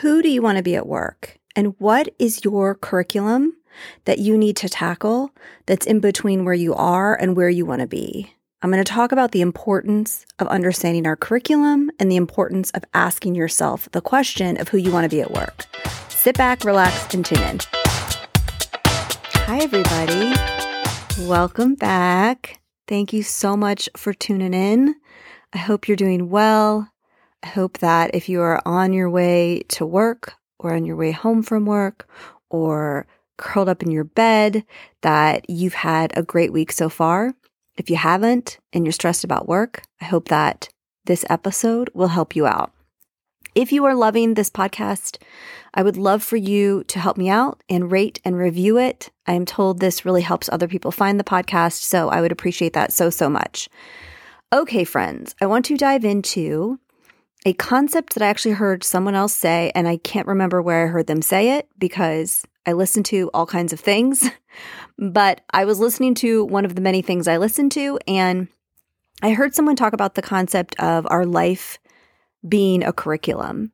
Who do you want to be at work? And what is your curriculum that you need to tackle that's in between where you are and where you want to be? I'm going to talk about the importance of understanding our curriculum and the importance of asking yourself the question of who you want to be at work. Sit back, relax, and tune in. Hi, everybody. Welcome back. Thank you so much for tuning in. I hope you're doing well. I hope that if you are on your way to work or on your way home from work or curled up in your bed, that you've had a great week so far. If you haven't and you're stressed about work, I hope that this episode will help you out. If you are loving this podcast, I would love for you to help me out and rate and review it. I am told this really helps other people find the podcast, so I would appreciate that so, so much. Okay, friends, I want to dive into a concept that I actually heard someone else say, and I can't remember where I heard them say it because I listen to all kinds of things. But I was listening to one of the many things I listen to, and I heard someone talk about the concept of our life being a curriculum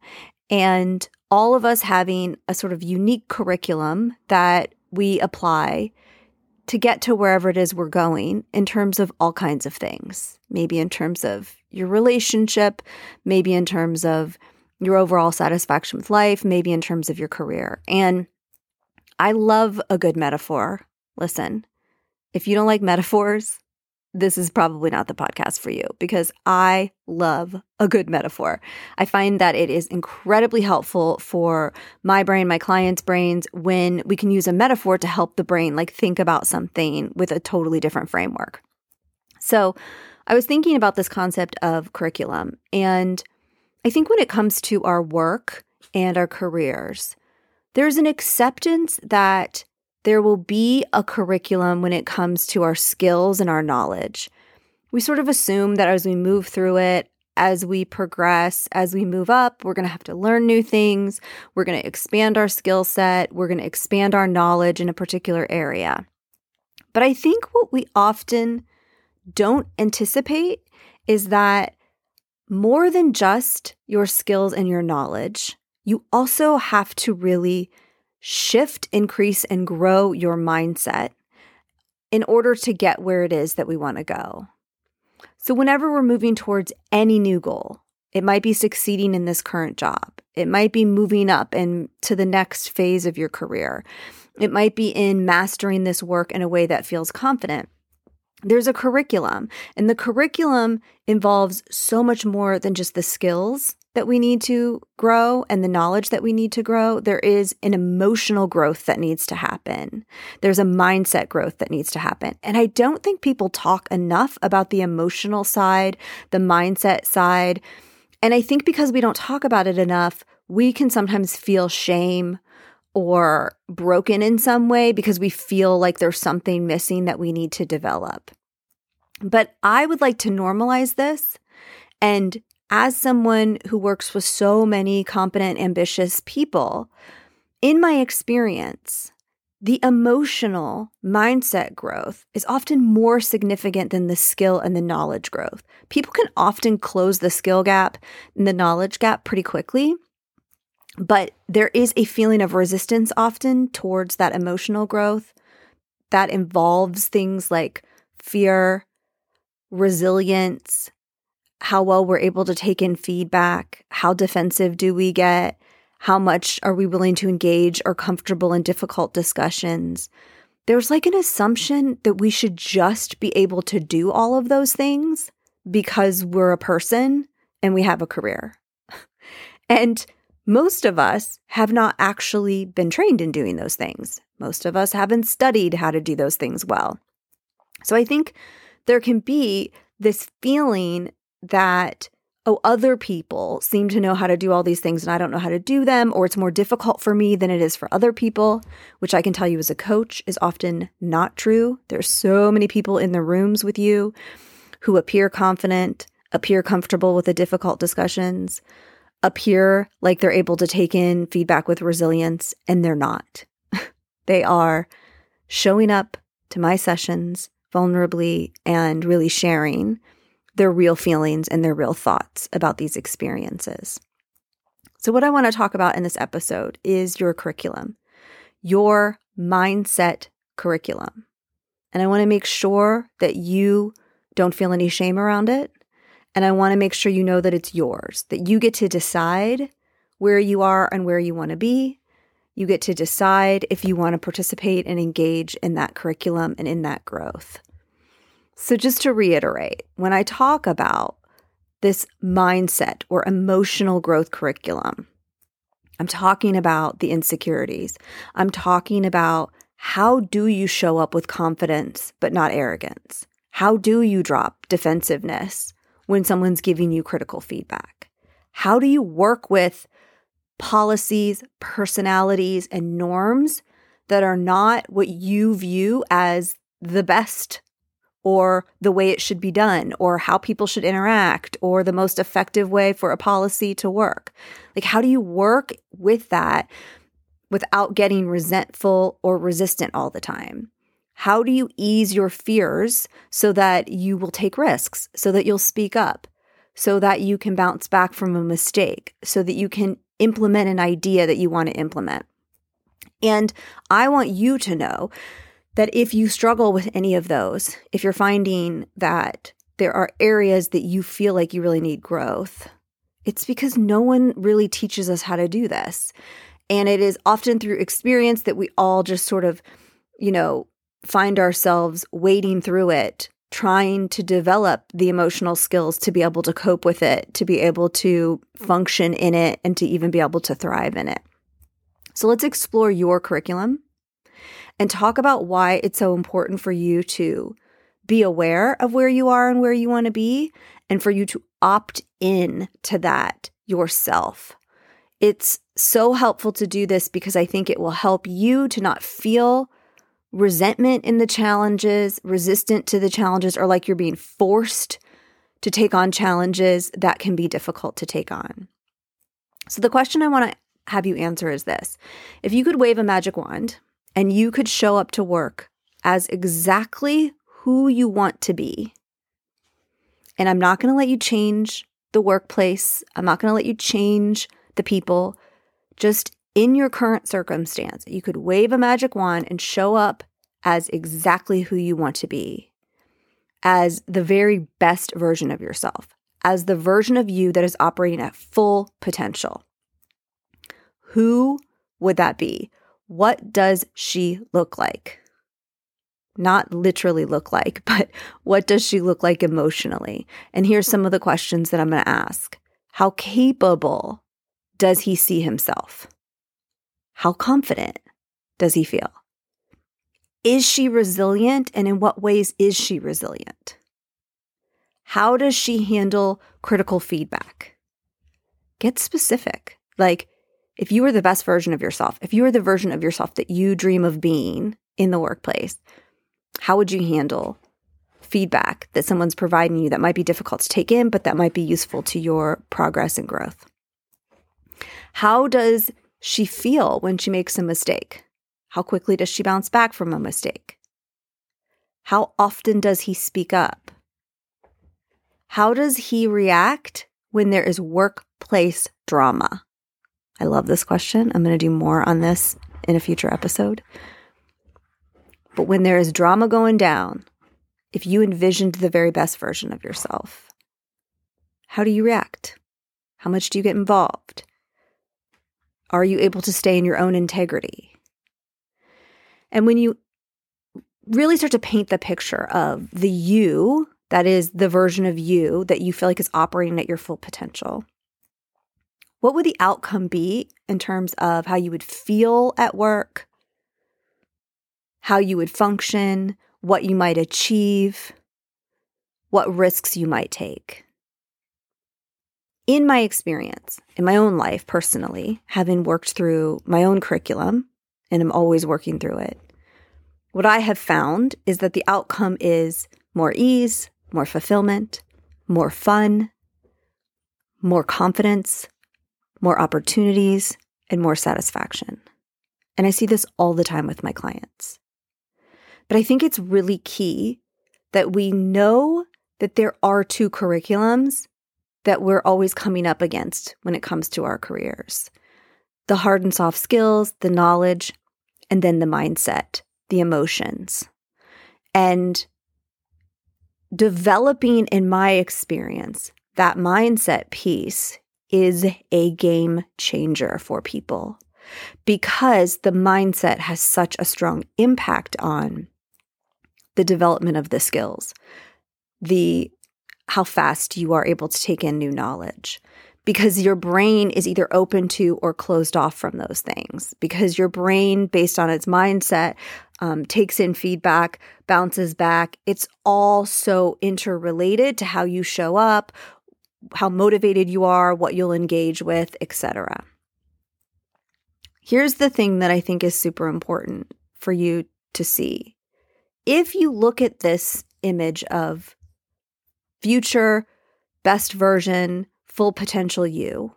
and all of us having a sort of unique curriculum that we apply to get to wherever it is we're going in terms of all kinds of things. Maybe in terms of your relationship, maybe in terms of your overall satisfaction with life, maybe in terms of your career. And I love a good metaphor. Listen, if you don't like metaphors, this is probably not the podcast for you because I love a good metaphor. I find that it is incredibly helpful for my brain, my clients' brains, when we can use a metaphor to help the brain like think about something with a totally different framework. So, I was thinking about this concept of curriculum, and I think when it comes to our work and our careers, there's an acceptance that there will be a curriculum when it comes to our skills and our knowledge. We sort of assume that as we move through it, as we progress, as we move up, we're going to have to learn new things. We're going to expand our skill set. We're going to expand our knowledge in a particular area. But I think what we often don't anticipate is that more than just your skills and your knowledge, you also have to really shift, increase, and grow your mindset in order to get where it is that we want to go. So, whenever we're moving towards any new goal, it might be succeeding in this current job. It might be moving up and to the next phase of your career. It might be in mastering this work in a way that feels confident there's a curriculum, and the curriculum involves so much more than just the skills that we need to grow and the knowledge that we need to grow. There is an emotional growth that needs to happen. There's a mindset growth that needs to happen. And I don't think people talk enough about the emotional side, the mindset side. And I think because we don't talk about it enough, we can sometimes feel shame or broken in some way because we feel like there's something missing that we need to develop. But I would like to normalize this. And as someone who works with so many competent, ambitious people, in my experience, the emotional mindset growth is often more significant than the skill and the knowledge growth. People can often close the skill gap and the knowledge gap pretty quickly. But there is a feeling of resistance often towards that emotional growth that involves things like fear, resilience, how well we're able to take in feedback, how defensive do we get, how much are we willing to engage or comfortable in difficult discussions. There's like an assumption that we should just be able to do all of those things because we're a person and we have a career. and most of us have not actually been trained in doing those things. Most of us haven't studied how to do those things well. So I think there can be this feeling that, oh, other people seem to know how to do all these things and I don't know how to do them, or it's more difficult for me than it is for other people, which I can tell you as a coach is often not true. There's so many people in the rooms with you who appear confident, appear comfortable with the difficult discussions appear like they're able to take in feedback with resilience, and they're not. they are showing up to my sessions vulnerably and really sharing their real feelings and their real thoughts about these experiences. So, what I want to talk about in this episode is your curriculum, your mindset curriculum. And I want to make sure that you don't feel any shame around it. And I want to make sure you know that it's yours, that you get to decide where you are and where you want to be. You get to decide if you want to participate and engage in that curriculum and in that growth. So, just to reiterate, when I talk about this mindset or emotional growth curriculum, I'm talking about the insecurities. I'm talking about how do you show up with confidence but not arrogance? How do you drop defensiveness when someone's giving you critical feedback? How do you work with policies, personalities, and norms that are not what you view as the best or the way it should be done or how people should interact or the most effective way for a policy to work. Like, how do you work with that without getting resentful or resistant all the time? How do you ease your fears so that you will take risks, so that you'll speak up, so that you can bounce back from a mistake, so that you can implement an idea that you want to implement? And I want you to know that if you struggle with any of those, if you're finding that there are areas that you feel like you really need growth, it's because no one really teaches us how to do this. And it is often through experience that we all just sort of, you know, find ourselves wading through it, trying to develop the emotional skills to be able to cope with it, to be able to function in it, and to even be able to thrive in it. So let's explore your curriculum and talk about why it's so important for you to be aware of where you are and where you want to be, and for you to opt in to that yourself. It's so helpful to do this because I think it will help you to not feel resentment in the challenges, resistant to the challenges, or like you're being forced to take on challenges that can be difficult to take on. So, the question I want to have you answer is this If you could wave a magic wand and you could show up to work as exactly who you want to be, and I'm not going to let you change the workplace, I'm not going to let you change the people, just in your current circumstance, you could wave a magic wand and show up as exactly who you want to be, as the very best version of yourself, as the version of you that is operating at full potential. Who would that be? What does she look like? Not literally look like, but what does she look like emotionally? And here's some of the questions that I'm going to ask How capable does he see himself? How confident does he feel? Is she resilient? And in what ways is she resilient? How does she handle critical feedback? Get specific. Like, if you were the best version of yourself, if you were the version of yourself that you dream of being in the workplace, how would you handle feedback that someone's providing you that might be difficult to take in, but that might be useful to your progress and growth? How does she feel when she makes a mistake? How quickly does she bounce back from a mistake? How often does he speak up? How does he react when there is workplace drama? I love this question. I'm going to do more on this in a future episode. But when there is drama going down, if you envisioned the very best version of yourself, how do you react? How much do you get involved? Are you able to stay in your own integrity? And when you really start to paint the picture of the you, that is the version of you that you feel like is operating at your full potential, what would the outcome be in terms of how you would feel at work, how you would function, what you might achieve, what risks you might take? In my experience, in my own life personally, having worked through my own curriculum, and I'm always working through it, what I have found is that the outcome is more ease, more fulfillment, more fun, more confidence, more opportunities, and more satisfaction. And I see this all the time with my clients. But I think it's really key that we know that there are two curriculums that we're always coming up against when it comes to our careers the hard and soft skills, the knowledge, and then the mindset, the emotions. And developing, in my experience, that mindset piece is a game changer for people because the mindset has such a strong impact on the development of the skills, the how fast you are able to take in new knowledge. Because your brain is either open to or closed off from those things. Because your brain, based on its mindset, um, takes in feedback, bounces back. It's all so interrelated to how you show up, how motivated you are, what you'll engage with, etc. Here's the thing that I think is super important for you to see. If you look at this image of future, best version, full potential you,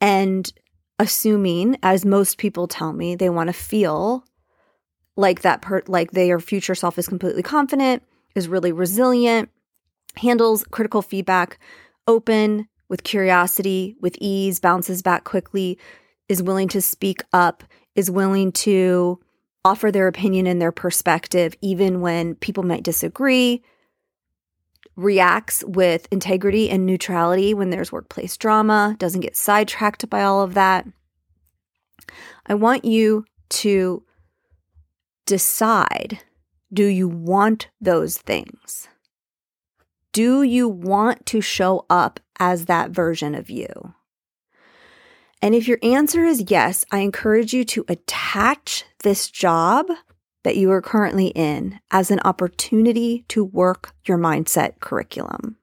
and assuming, as most people tell me, they want to feel like that per- like their future self is completely confident, is really resilient, handles critical feedback open, with curiosity, with ease, bounces back quickly, is willing to speak up, is willing to offer their opinion and their perspective, even when people might disagree, reacts with integrity and neutrality when there's workplace drama, doesn't get sidetracked by all of that. I want you to decide do you want those things? Do you want to show up as that version of you? And if your answer is yes, I encourage you to attach this job that you are currently in as an opportunity to work your mindset curriculum.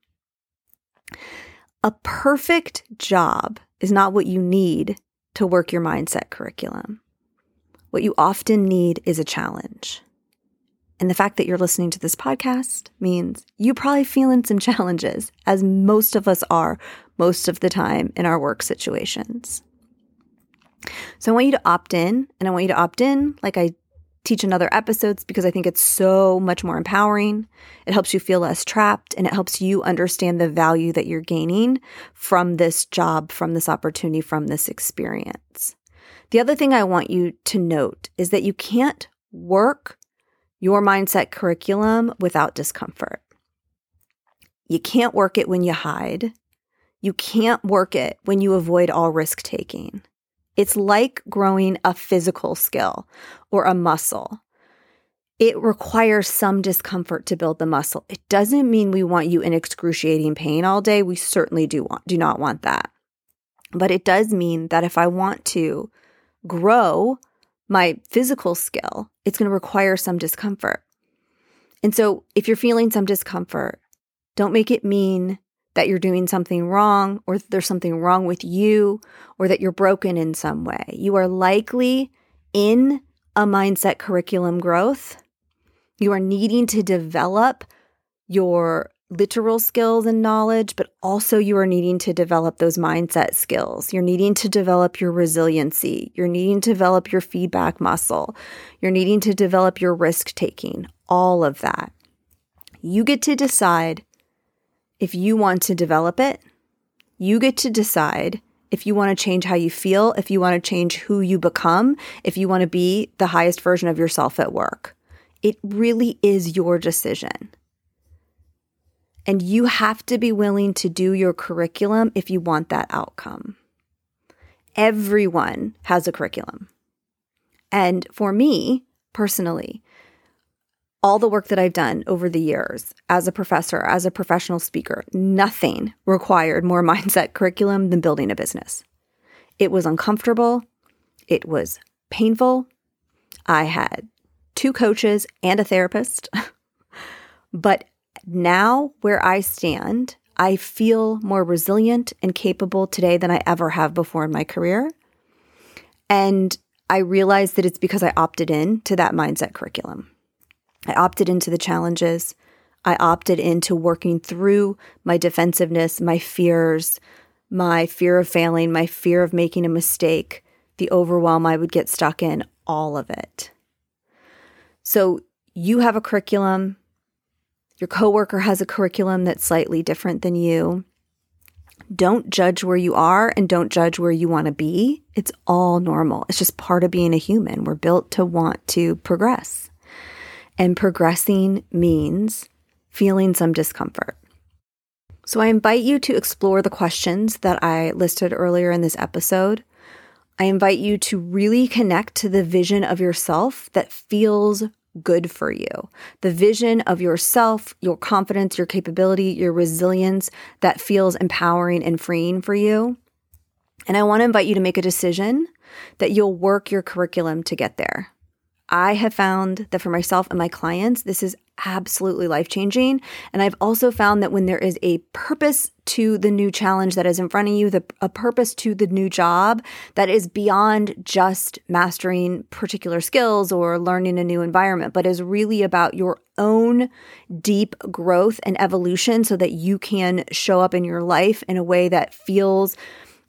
A perfect job is not what you need to work your mindset curriculum. What you often need is a challenge. And the fact that you're listening to this podcast means you probably feeling some challenges, as most of us are most of the time in our work situations. So I want you to opt in, and I want you to opt in like I teach in other episodes because I think it's so much more empowering. It helps you feel less trapped and it helps you understand the value that you're gaining from this job, from this opportunity, from this experience. The other thing I want you to note is that you can't work your mindset curriculum without discomfort. You can't work it when you hide. You can't work it when you avoid all risk taking. It's like growing a physical skill or a muscle. It requires some discomfort to build the muscle. It doesn't mean we want you in excruciating pain all day. We certainly do want do not want that. But it does mean that if I want to grow my physical skill, it's going to require some discomfort. And so if you're feeling some discomfort, don't make it mean that you're doing something wrong or there's something wrong with you or that you're broken in some way. You are likely in a mindset curriculum growth. You are needing to develop your literal skills and knowledge, but also you are needing to develop those mindset skills. You're needing to develop your resiliency. You're needing to develop your feedback muscle. You're needing to develop your risk taking, all of that. You get to decide if you want to develop it. You get to decide if you want to change how you feel, if you want to change who you become, if you want to be the highest version of yourself at work. It really is your decision. And you have to be willing to do your curriculum if you want that outcome. Everyone has a curriculum. And for me personally, all the work that I've done over the years as a professor, as a professional speaker, nothing required more mindset curriculum than building a business. It was uncomfortable. It was painful. I had two coaches and a therapist. but now, where I stand, I feel more resilient and capable today than I ever have before in my career. And I realize that it's because I opted in to that mindset curriculum. I opted into the challenges. I opted into working through my defensiveness, my fears, my fear of failing, my fear of making a mistake, the overwhelm I would get stuck in, all of it. So you have a curriculum, your coworker has a curriculum that's slightly different than you. Don't judge where you are and don't judge where you want to be. It's all normal. It's just part of being a human. We're built to want to progress. And progressing means feeling some discomfort. So I invite you to explore the questions that I listed earlier in this episode. I invite you to really connect to the vision of yourself that feels good for you. The vision of yourself, your confidence, your capability, your resilience that feels empowering and freeing for you. And I want to invite you to make a decision that you'll work your curriculum to get there. I have found that for myself and my clients, this is absolutely life changing. And I've also found that when there is a purpose to the new challenge that is in front of you, the, a purpose to the new job that is beyond just mastering particular skills or learning a new environment, but is really about your own deep growth and evolution so that you can show up in your life in a way that feels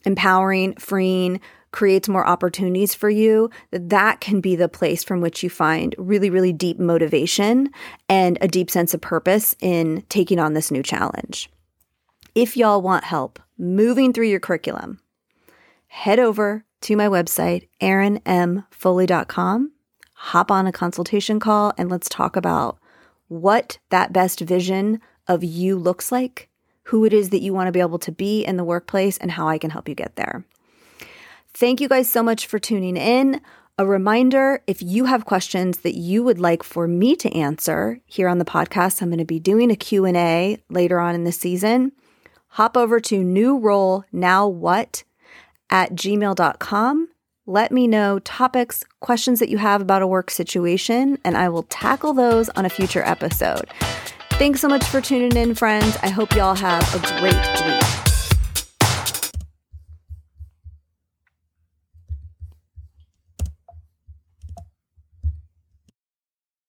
empowering, freeing, creates more opportunities for you, that can be the place from which you find really, really deep motivation and a deep sense of purpose in taking on this new challenge. If y'all want help moving through your curriculum, head over to my website, erinmfoley.com, hop on a consultation call, and let's talk about what that best vision of you looks like, who it is that you want to be able to be in the workplace, and how I can help you get there. Thank you guys so much for tuning in. A reminder if you have questions that you would like for me to answer here on the podcast, I'm going to be doing a Q&A later on in the season. Hop over to new role now what at gmail.com. Let me know topics, questions that you have about a work situation, and I will tackle those on a future episode. Thanks so much for tuning in, friends. I hope y'all have a great week.